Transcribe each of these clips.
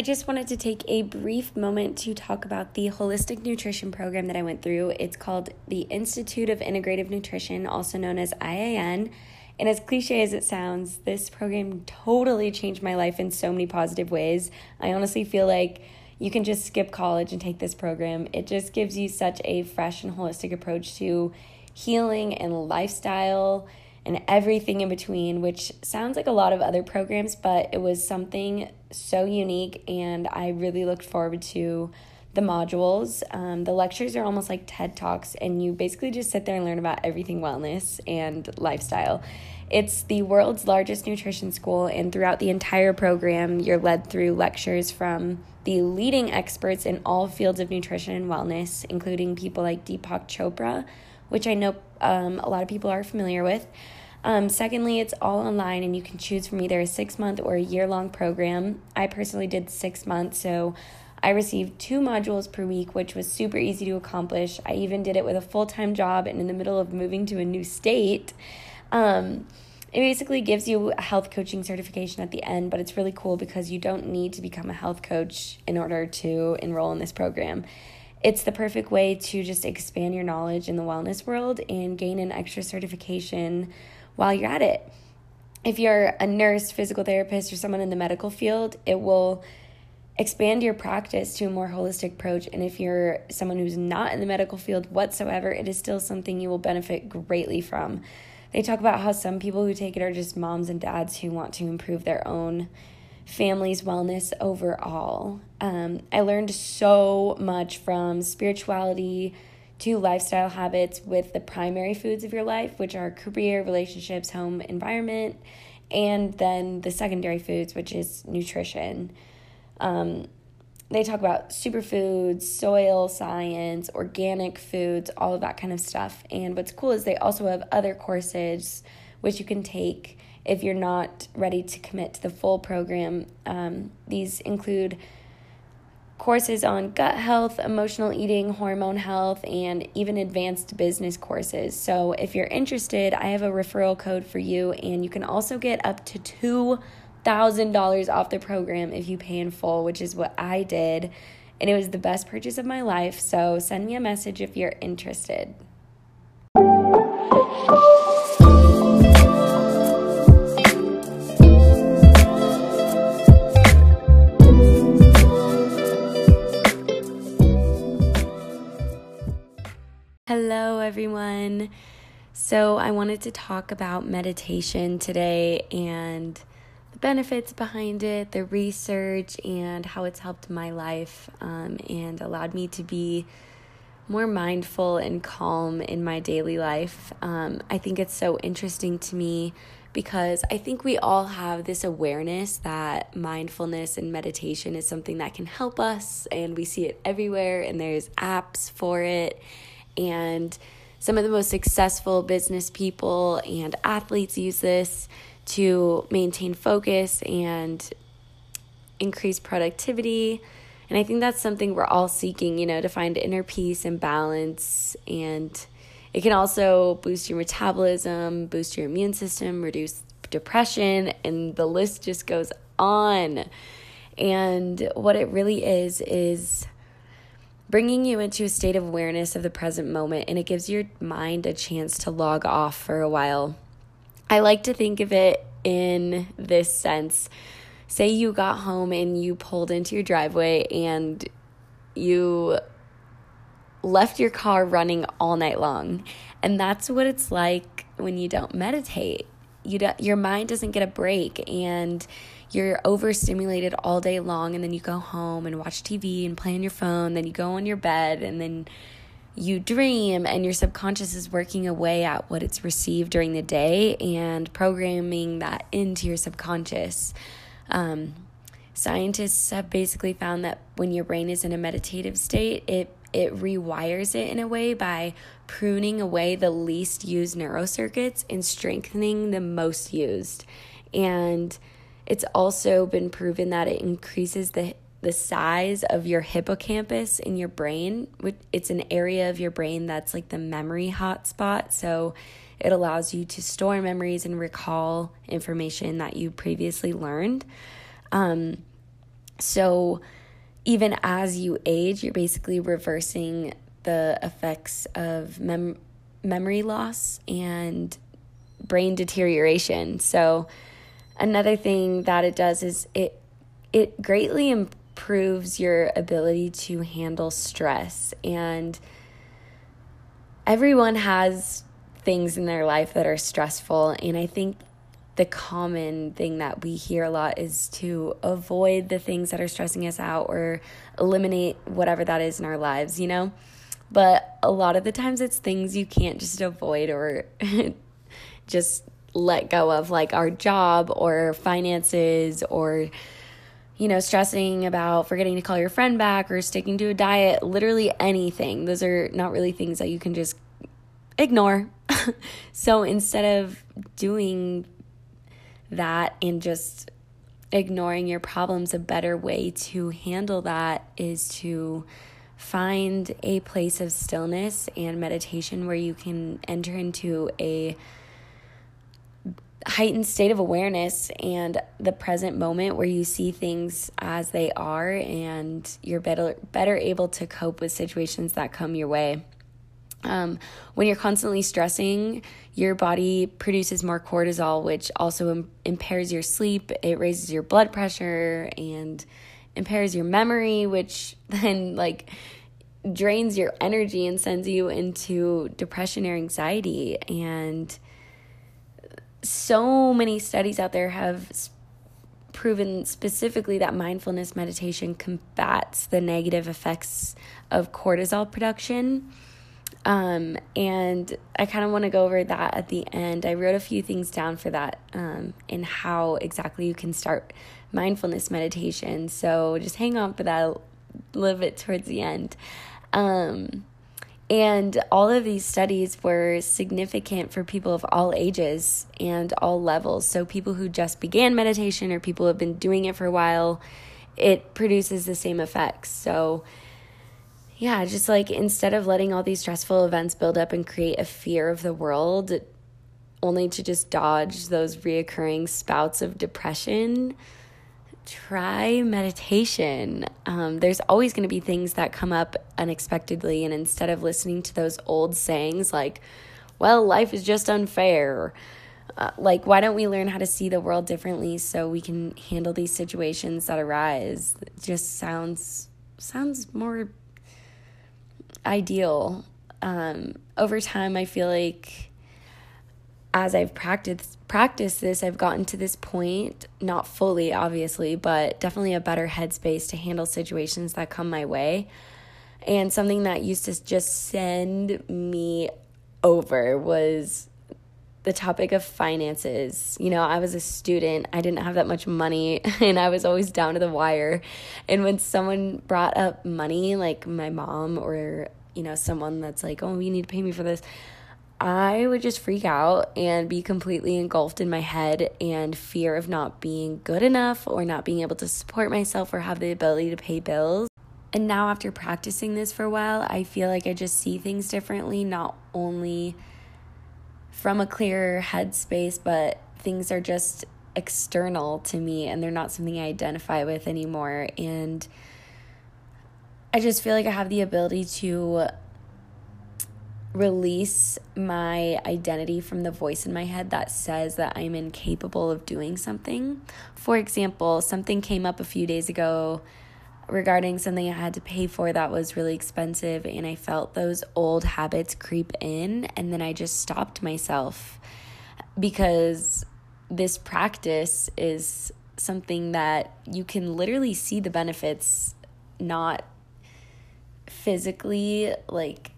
I just wanted to take a brief moment to talk about the holistic nutrition program that I went through. It's called the Institute of Integrative Nutrition, also known as IIN. And as cliche as it sounds, this program totally changed my life in so many positive ways. I honestly feel like you can just skip college and take this program. It just gives you such a fresh and holistic approach to healing and lifestyle and everything in between, which sounds like a lot of other programs, but it was something so unique, and I really looked forward to the modules. Um, the lectures are almost like TED Talks, and you basically just sit there and learn about everything wellness and lifestyle. It's the world's largest nutrition school, and throughout the entire program, you're led through lectures from the leading experts in all fields of nutrition and wellness, including people like Deepak Chopra, which I know um, a lot of people are familiar with. Um, secondly, it's all online and you can choose from either a six month or a year long program. I personally did six months, so I received two modules per week, which was super easy to accomplish. I even did it with a full time job and in the middle of moving to a new state. Um, it basically gives you a health coaching certification at the end, but it's really cool because you don't need to become a health coach in order to enroll in this program it's the perfect way to just expand your knowledge in the wellness world and gain an extra certification while you're at it. If you're a nurse, physical therapist, or someone in the medical field, it will expand your practice to a more holistic approach. And if you're someone who's not in the medical field whatsoever, it is still something you will benefit greatly from. They talk about how some people who take it are just moms and dads who want to improve their own family's wellness overall. Um, I learned so much from spirituality to lifestyle habits with the primary foods of your life, which are career, relationships, home, environment, and then the secondary foods, which is nutrition. Um, they talk about superfoods, soil science, organic foods, all of that kind of stuff. And what's cool is they also have other courses which you can take if you're not ready to commit to the full program. Um, these include courses on gut health, emotional eating, hormone health, and even advanced business courses. So, if you're interested, I have a referral code for you, and you can also get up to $2,000 off the program if you pay in full, which is what I did. And it was the best purchase of my life. So, send me a message if you're interested. Hello, everyone. So, I wanted to talk about meditation today and the benefits behind it, the research, and how it's helped my life um, and allowed me to be more mindful and calm in my daily life. Um, I think it's so interesting to me because I think we all have this awareness that mindfulness and meditation is something that can help us, and we see it everywhere, and there's apps for it and some of the most successful business people and athletes use this to maintain focus and increase productivity. And I think that's something we're all seeking, you know, to find inner peace and balance. And it can also boost your metabolism, boost your immune system, reduce depression, and the list just goes on. And what it really is, is bringing you into a state of awareness of the present moment, and it gives your mind a chance to log off for a while. I like to think of it in this sense. Say you got home and you pulled into your driveway and you left your car running all night long. And that's what it's like when you don't meditate. You don't, your mind doesn't get a break and you're overstimulated all day long and then you go home and watch TV and play on your phone, then you go on your bed and then you dream and your subconscious is working away at what it's received during the day and programming that into your subconscious. Um, scientists have basically found that when your brain is in a meditative state, it it rewires it in a way by pruning away the least used neurocircuits and strengthening the most used. And it's also been proven that it increases the the size of your hippocampus in your brain. It's an area of your brain that's like the memory hotspot. So it allows you to store memories and recall information that you previously learned. Um, So, even as you age, you're basically reversing the effects of mem- memory loss and brain deterioration. So, another thing that it does is it it greatly improves your ability to handle stress and everyone has things in their life that are stressful and I think the common thing that we hear a lot is to avoid the things that are stressing us out or eliminate whatever that is in our lives, you know? But a lot of the times it's things you can't just avoid or just let go of, like our job or finances or, you know, stressing about forgetting to call your friend back or sticking to a diet, literally anything. Those are not really things that you can just ignore. so instead of doing that and just ignoring your problems, a better way to handle that is to find a place of stillness and meditation where you can enter into a heightened state of awareness and the present moment where you see things as they are and you're better better able to cope with situations that come your way. Um, when you're constantly stressing, your body produces more cortisol, which also Im- impairs your sleep. It raises your blood pressure and impairs your memory, which then, like, drains your energy and sends you into depression or anxiety. And so many studies out there have proven specifically that mindfulness meditation combats the negative effects of cortisol production um, and I kind of want to go over that at the end. I wrote a few things down for that um, and how exactly you can start mindfulness meditation. So just hang on for that a little bit towards the end. Um, and all of these studies were significant for people of all ages and all levels. So, people who just began meditation or people who have been doing it for a while, it produces the same effects. So, yeah, just like instead of letting all these stressful events build up and create a fear of the world, only to just dodge those reoccurring spouts of depression, try meditation. Um, there's always going to be things that come up unexpectedly. And instead of listening to those old sayings like, well, life is just unfair. Uh, like, why don't we learn how to see the world differently so we can handle these situations that arise? It just sounds sounds more ideal. Um, over time, I feel like as I've practiced practiced this, I've gotten to this point, not fully, obviously, but definitely a better headspace to handle situations that come my way. And something that used to just send me over was the topic of finances. You know, I was a student, I didn't have that much money, and I was always down to the wire. And when someone brought up money, like my mom or you know, someone that's like, oh, you need to pay me for this, I would just freak out and be completely engulfed in my head and fear of not being good enough or not being able to support myself or have the ability to pay bills. And now, after practicing this for a while, I feel like I just see things differently, not only from a clearer headspace, but things are just external to me and they're not something I identify with anymore. And I just feel like I have the ability to release my identity from the voice in my head that says that I'm incapable of doing something. For example, something came up a few days ago regarding something I had to pay for that was really expensive, and I felt those old habits creep in, and then I just stopped myself because this practice is something that you can literally see the benefits not physically, like,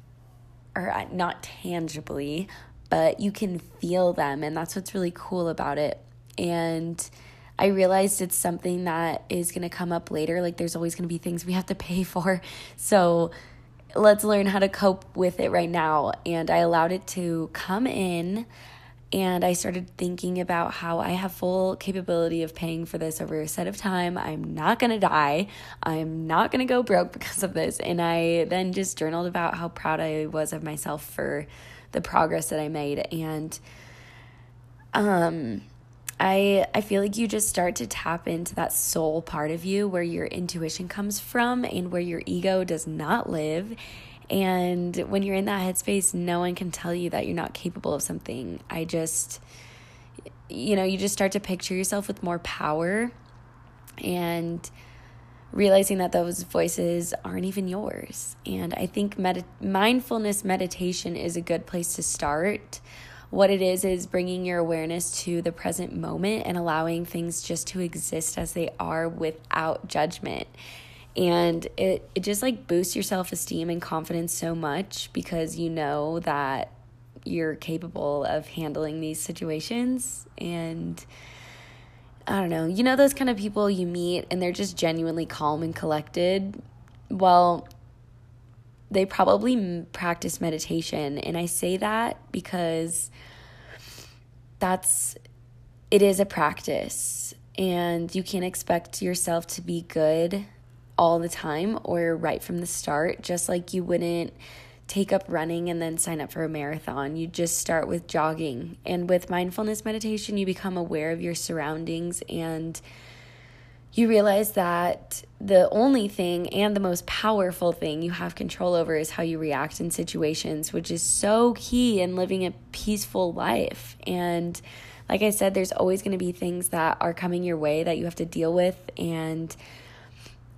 or uh, not tangibly, but you can feel them. And that's what's really cool about it. And I realized it's something that is going to come up later. Like, there's always going to be things we have to pay for. So, let's learn how to cope with it right now. And I allowed it to come in and I started thinking about how I have full capability of paying for this over a set of time. I'm not to die. I'm not to go broke because of this. And I then just journaled about how proud I was of myself for the progress that I made. And um I I feel like you just start to tap into that soul part of you where your intuition comes from and where your ego does not live. And when you're in that headspace, no one can tell you that you're not capable of something. I just you know, you just start to picture yourself with more power and realizing that those voices aren't even yours. And I think med- mindfulness meditation is a good place to start what it is is bringing your awareness to the present moment and allowing things just to exist as they are without judgment and it, it just like boosts your self-esteem and confidence so much because you know that you're capable of handling these situations. And i don't know you know those kind of people you meet and they're just genuinely calm and collected? Well they probably practice meditation. And I say that because that's it is a practice. And you can't expect yourself to be good all the time or right from the start just like you wouldn't take up running and then sign up for a marathon. You just start with jogging. And with mindfulness meditation you become aware of your surroundings and you realize that the only thing and the most powerful thing you have control over is how you react in situations, which is so key in living a peaceful life. And like I said, there's always going to be things that are coming your way that you have to deal with, and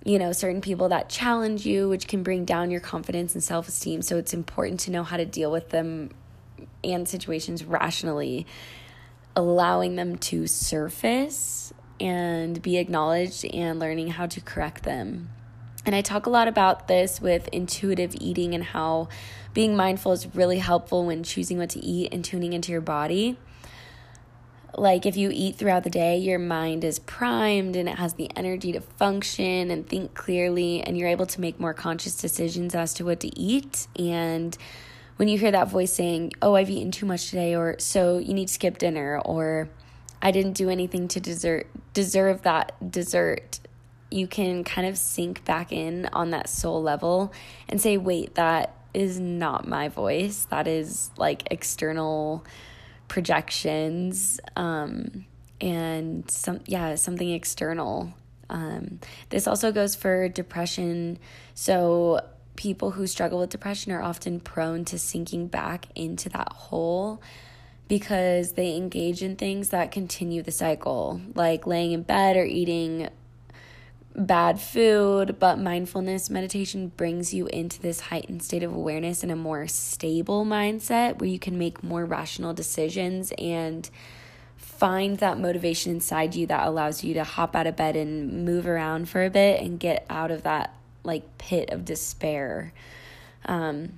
you know, certain people that challenge you, which can bring down your confidence and self esteem. So it's important to know how to deal with them and situations rationally, allowing them to surface and be acknowledged and learning how to correct them. And I talk a lot about this with intuitive eating and how being mindful is really helpful when choosing what to eat and tuning into your body. Like if you eat throughout the day, your mind is primed and it has the energy to function and think clearly, and you're able to make more conscious decisions as to what to eat. And when you hear that voice saying, Oh, I've eaten too much today, or so you need to skip dinner, or I didn't do anything to deserve deserve that dessert. You can kind of sink back in on that soul level and say, "Wait, that is not my voice. That is like external projections um and some yeah, something external." Um this also goes for depression. So people who struggle with depression are often prone to sinking back into that hole because they engage in things that continue the cycle, like laying in bed or eating bad food. But mindfulness meditation brings you into this heightened state of awareness and a more stable mindset where you can make more rational decisions and find that motivation inside you that allows you to hop out of bed and move around for a bit and get out of that like pit of despair. Um,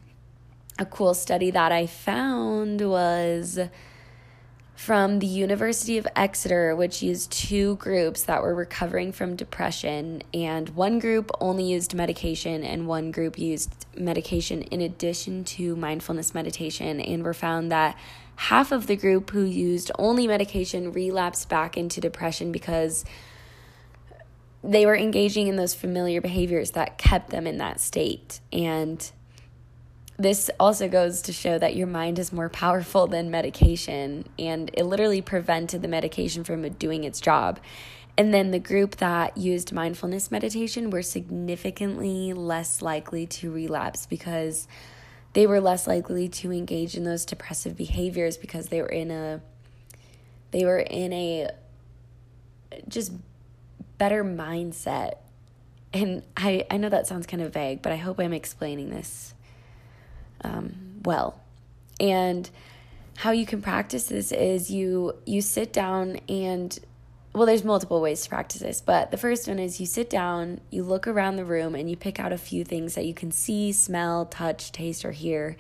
a cool study that I found was from the University of Exeter, which used two groups that were recovering from depression. And one group only used medication, and one group used medication in addition to mindfulness meditation. And were found that half of the group who used only medication relapsed back into depression because they were engaging in those familiar behaviors that kept them in that state. And this also goes to show that your mind is more powerful than medication and it literally prevented the medication from doing its job. And then the group that used mindfulness meditation were significantly less likely to relapse because they were less likely to engage in those depressive behaviors because they were in a they were in a just better mindset. And I I know that sounds kind of vague, but I hope I'm explaining this um, well. And how you can practice this is you you sit down and well there's multiple ways to practice this but the first one is you sit down you look around the room and you pick out a few things that you can see smell touch taste or hear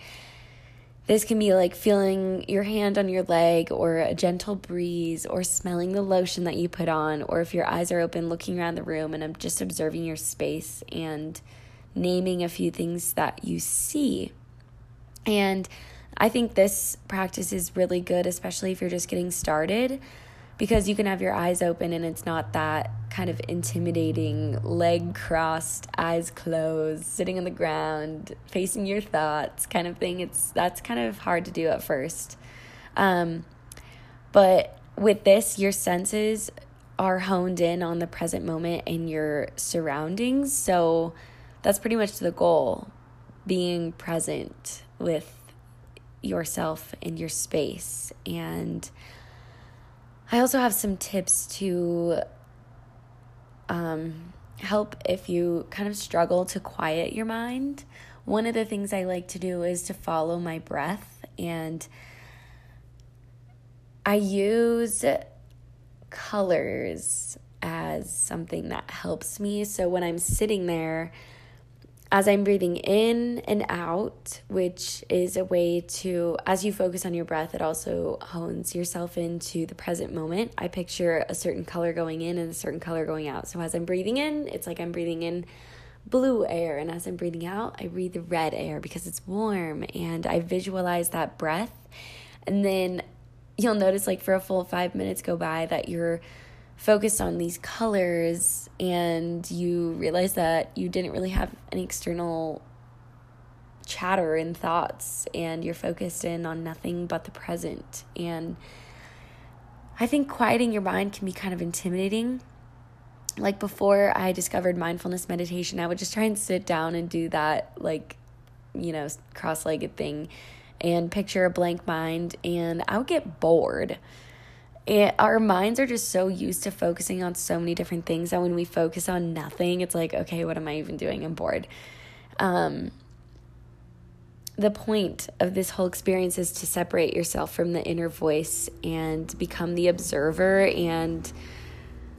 this can be like feeling your hand on your leg or a gentle breeze or smelling the lotion that you put on or if your eyes are open looking around the room and I'm just observing your space and naming a few things that you see and I think this practice is really good, especially if you're just getting started, because you can have your eyes open and it's not that kind of intimidating, leg crossed, eyes closed, sitting on the ground, facing your thoughts kind of thing. It's that's kind of hard to do at first. Um, but with this, your senses are honed in on the present moment and your surroundings. So that's pretty much the goal being present with yourself and your space. And I also have some tips to um, help if you kind of struggle to quiet your mind. One of the things I like to do is to follow my breath, and I use colors as something that helps me. So when I'm sitting there, as I'm breathing in and out, which is a way to, as you focus on your breath, it also hones yourself into the present moment. I picture a certain color going in and a certain color going out. So as I'm breathing in, it's like I'm breathing in blue air. And as I'm breathing out, I breathe the red air because it's warm and I visualize that breath. And then you'll notice, like, for a full five minutes go by that you're focused on these colors and you realize that you didn't really have any external chatter and thoughts and you're focused in on nothing but the present. And i think quieting your mind can be kind of intimidating. Like before i discovered mindfulness meditation i would just try and sit down and do that like you know cross-legged thing and picture a blank mind and i would get bored it, our minds are just so used to focusing on so many different things that when we focus on nothing, it's like, okay, what am I even doing? I'm bored. Um, the point of this whole experience is to separate yourself from the inner voice and become the observer and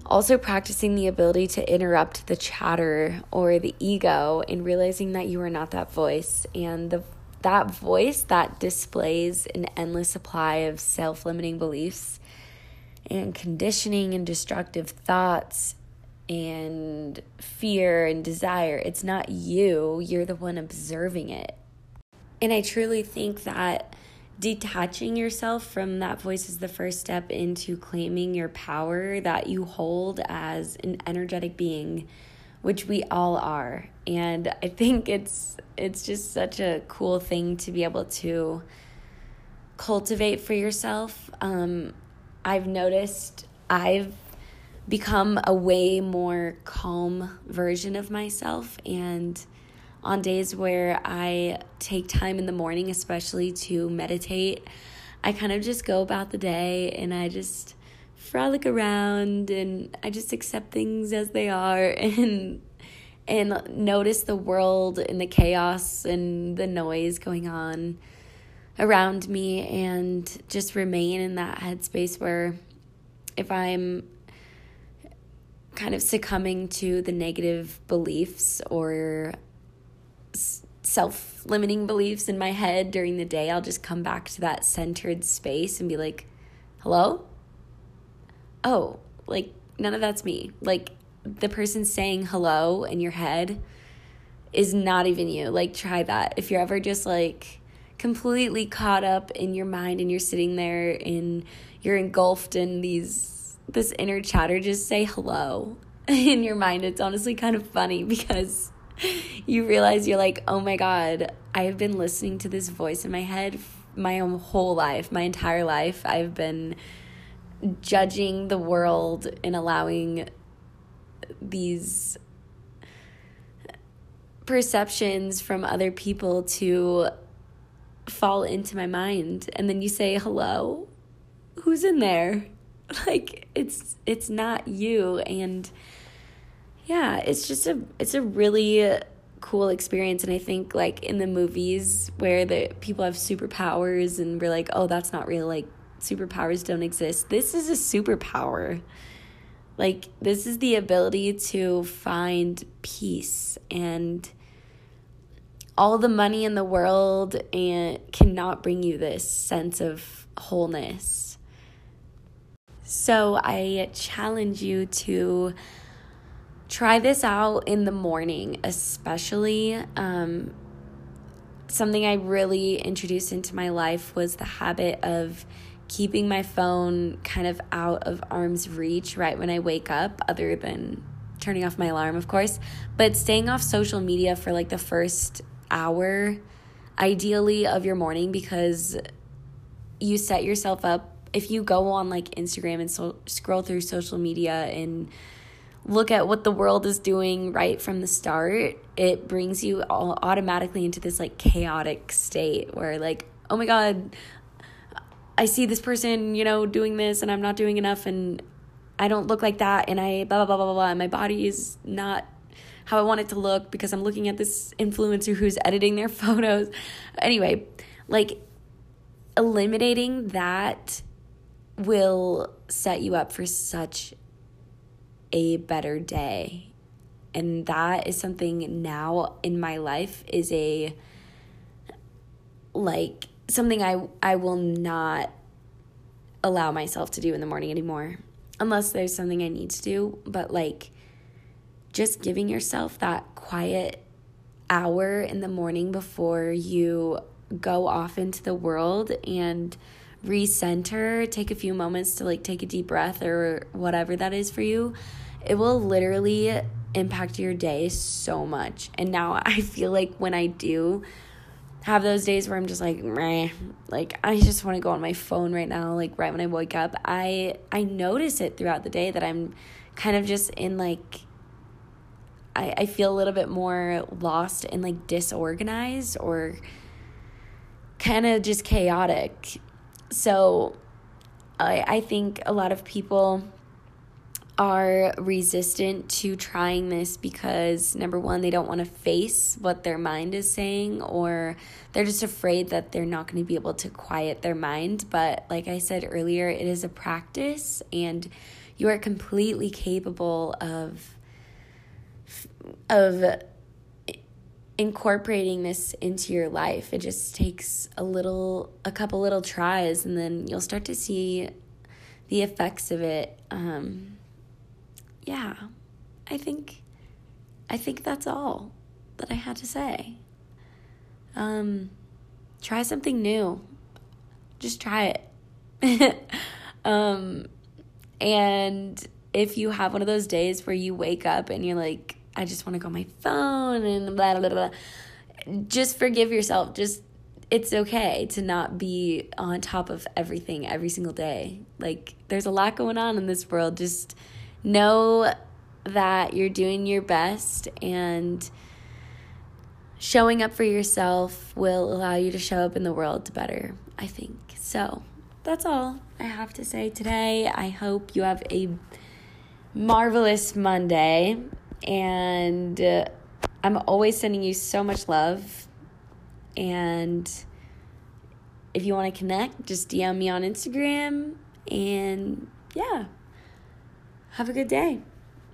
also practicing the ability to interrupt the chatter or the ego and realizing that you are not that voice and the that voice that displays an endless supply of self-limiting beliefs and conditioning and destructive thoughts and fear and desire. It's not you, you're the one observing it. And I truly think that detaching yourself from that voice is the first step into claiming your power that you hold as an energetic being which we all are and i think it's it's just such a cool thing to be able to cultivate for yourself um, I've noticed I've become a way more calm version of myself. And on days where I take time in the morning, especially to meditate, I kind of just go about the day and I just frolic around and I just accept things as they are and and notice the world and the chaos and the noise going on around me and just remain in that headspace where if I'm kind of succumbing to the negative beliefs or self limiting beliefs in my head during the day, I'll just come back to that centered space and be like, hello? Oh, like none of that's me. Like the person saying hello in your head is not even you. Like try that. If you're ever just like, completely caught up in your mind and you're sitting there and you're engulfed in these this inner chatter just say hello in your mind. It's honestly kind of funny because you realize you're like oh my god i've been listening to this voice in my head my own whole life my entire life. I've been judging the world and allowing these perceptions from other people to fall into my mind and then you say hello who's in there? Like it's it's not you and yeah it's just a it's a really cool experience and i think like in the movies where the people have superpowers and we're like oh that's not real like superpowers don't exist. This is a superpower. Like this is the ability to find peace and all the money in the world and cannot bring you this sense of wholeness. So I challenge you to try this out in the morning, especially. Um, something I really introduced into my life was the habit of keeping my phone kind of out of arm's reach right when I wake up, other than turning off my alarm, of course, but staying off social media for like the first hour ideally of your morning because you set yourself up if you go on like Instagram and so, scroll through social media and look at what the world is doing right from the start, it brings you all automatically into this like chaotic state where like, oh my god, I see this person, you know, doing this and I'm not doing enough and I don't look like that and I blah blah blah blah blah and my body is not how I want it to look because I'm looking at this influencer who's editing their photos. Anyway, like eliminating that will set you up for such a better day. And that is something now in my life is a like something I I will not allow myself to do in the morning anymore unless there's something I need to do, but like just giving yourself that quiet hour in the morning before you go off into the world and recenter, take a few moments to like take a deep breath or whatever that is for you, it will literally impact your day so much. And now I feel like when I do have those days where I'm just like, Meh, like I just want to go on my phone right now, like right when I wake up, I I notice it throughout the day that I'm kind of just in like I, I feel a little bit more lost and like disorganized or kind of just chaotic. So I, I think a lot of people are resistant to trying this because number one, they don't want to face what their mind is saying, or they're just afraid that they're not going to be able to quiet their mind. But like I said earlier, it is a practice, and you are completely capable of of incorporating this into your life. It just takes a little, a couple little tries, and then you'll start to see the effects of it. Um, yeah, I think, I think that's all that I had to say. Um, try something new. Just try it. um, and if you have one of those days where you wake up and you're like, I just want to go on my phone and blah, blah, blah, blah. Just forgive yourself. Just, it's okay to not be on top of everything every single day. Like, there's a lot going on in this world. Just know that you're doing your best and showing up for yourself will allow you to show up in the world better, I think. So, that's all I have to say today. I hope you have a marvelous Monday. And uh, I'm always sending you so much love. And if you want to connect, just DM me on Instagram. And yeah, have a good day.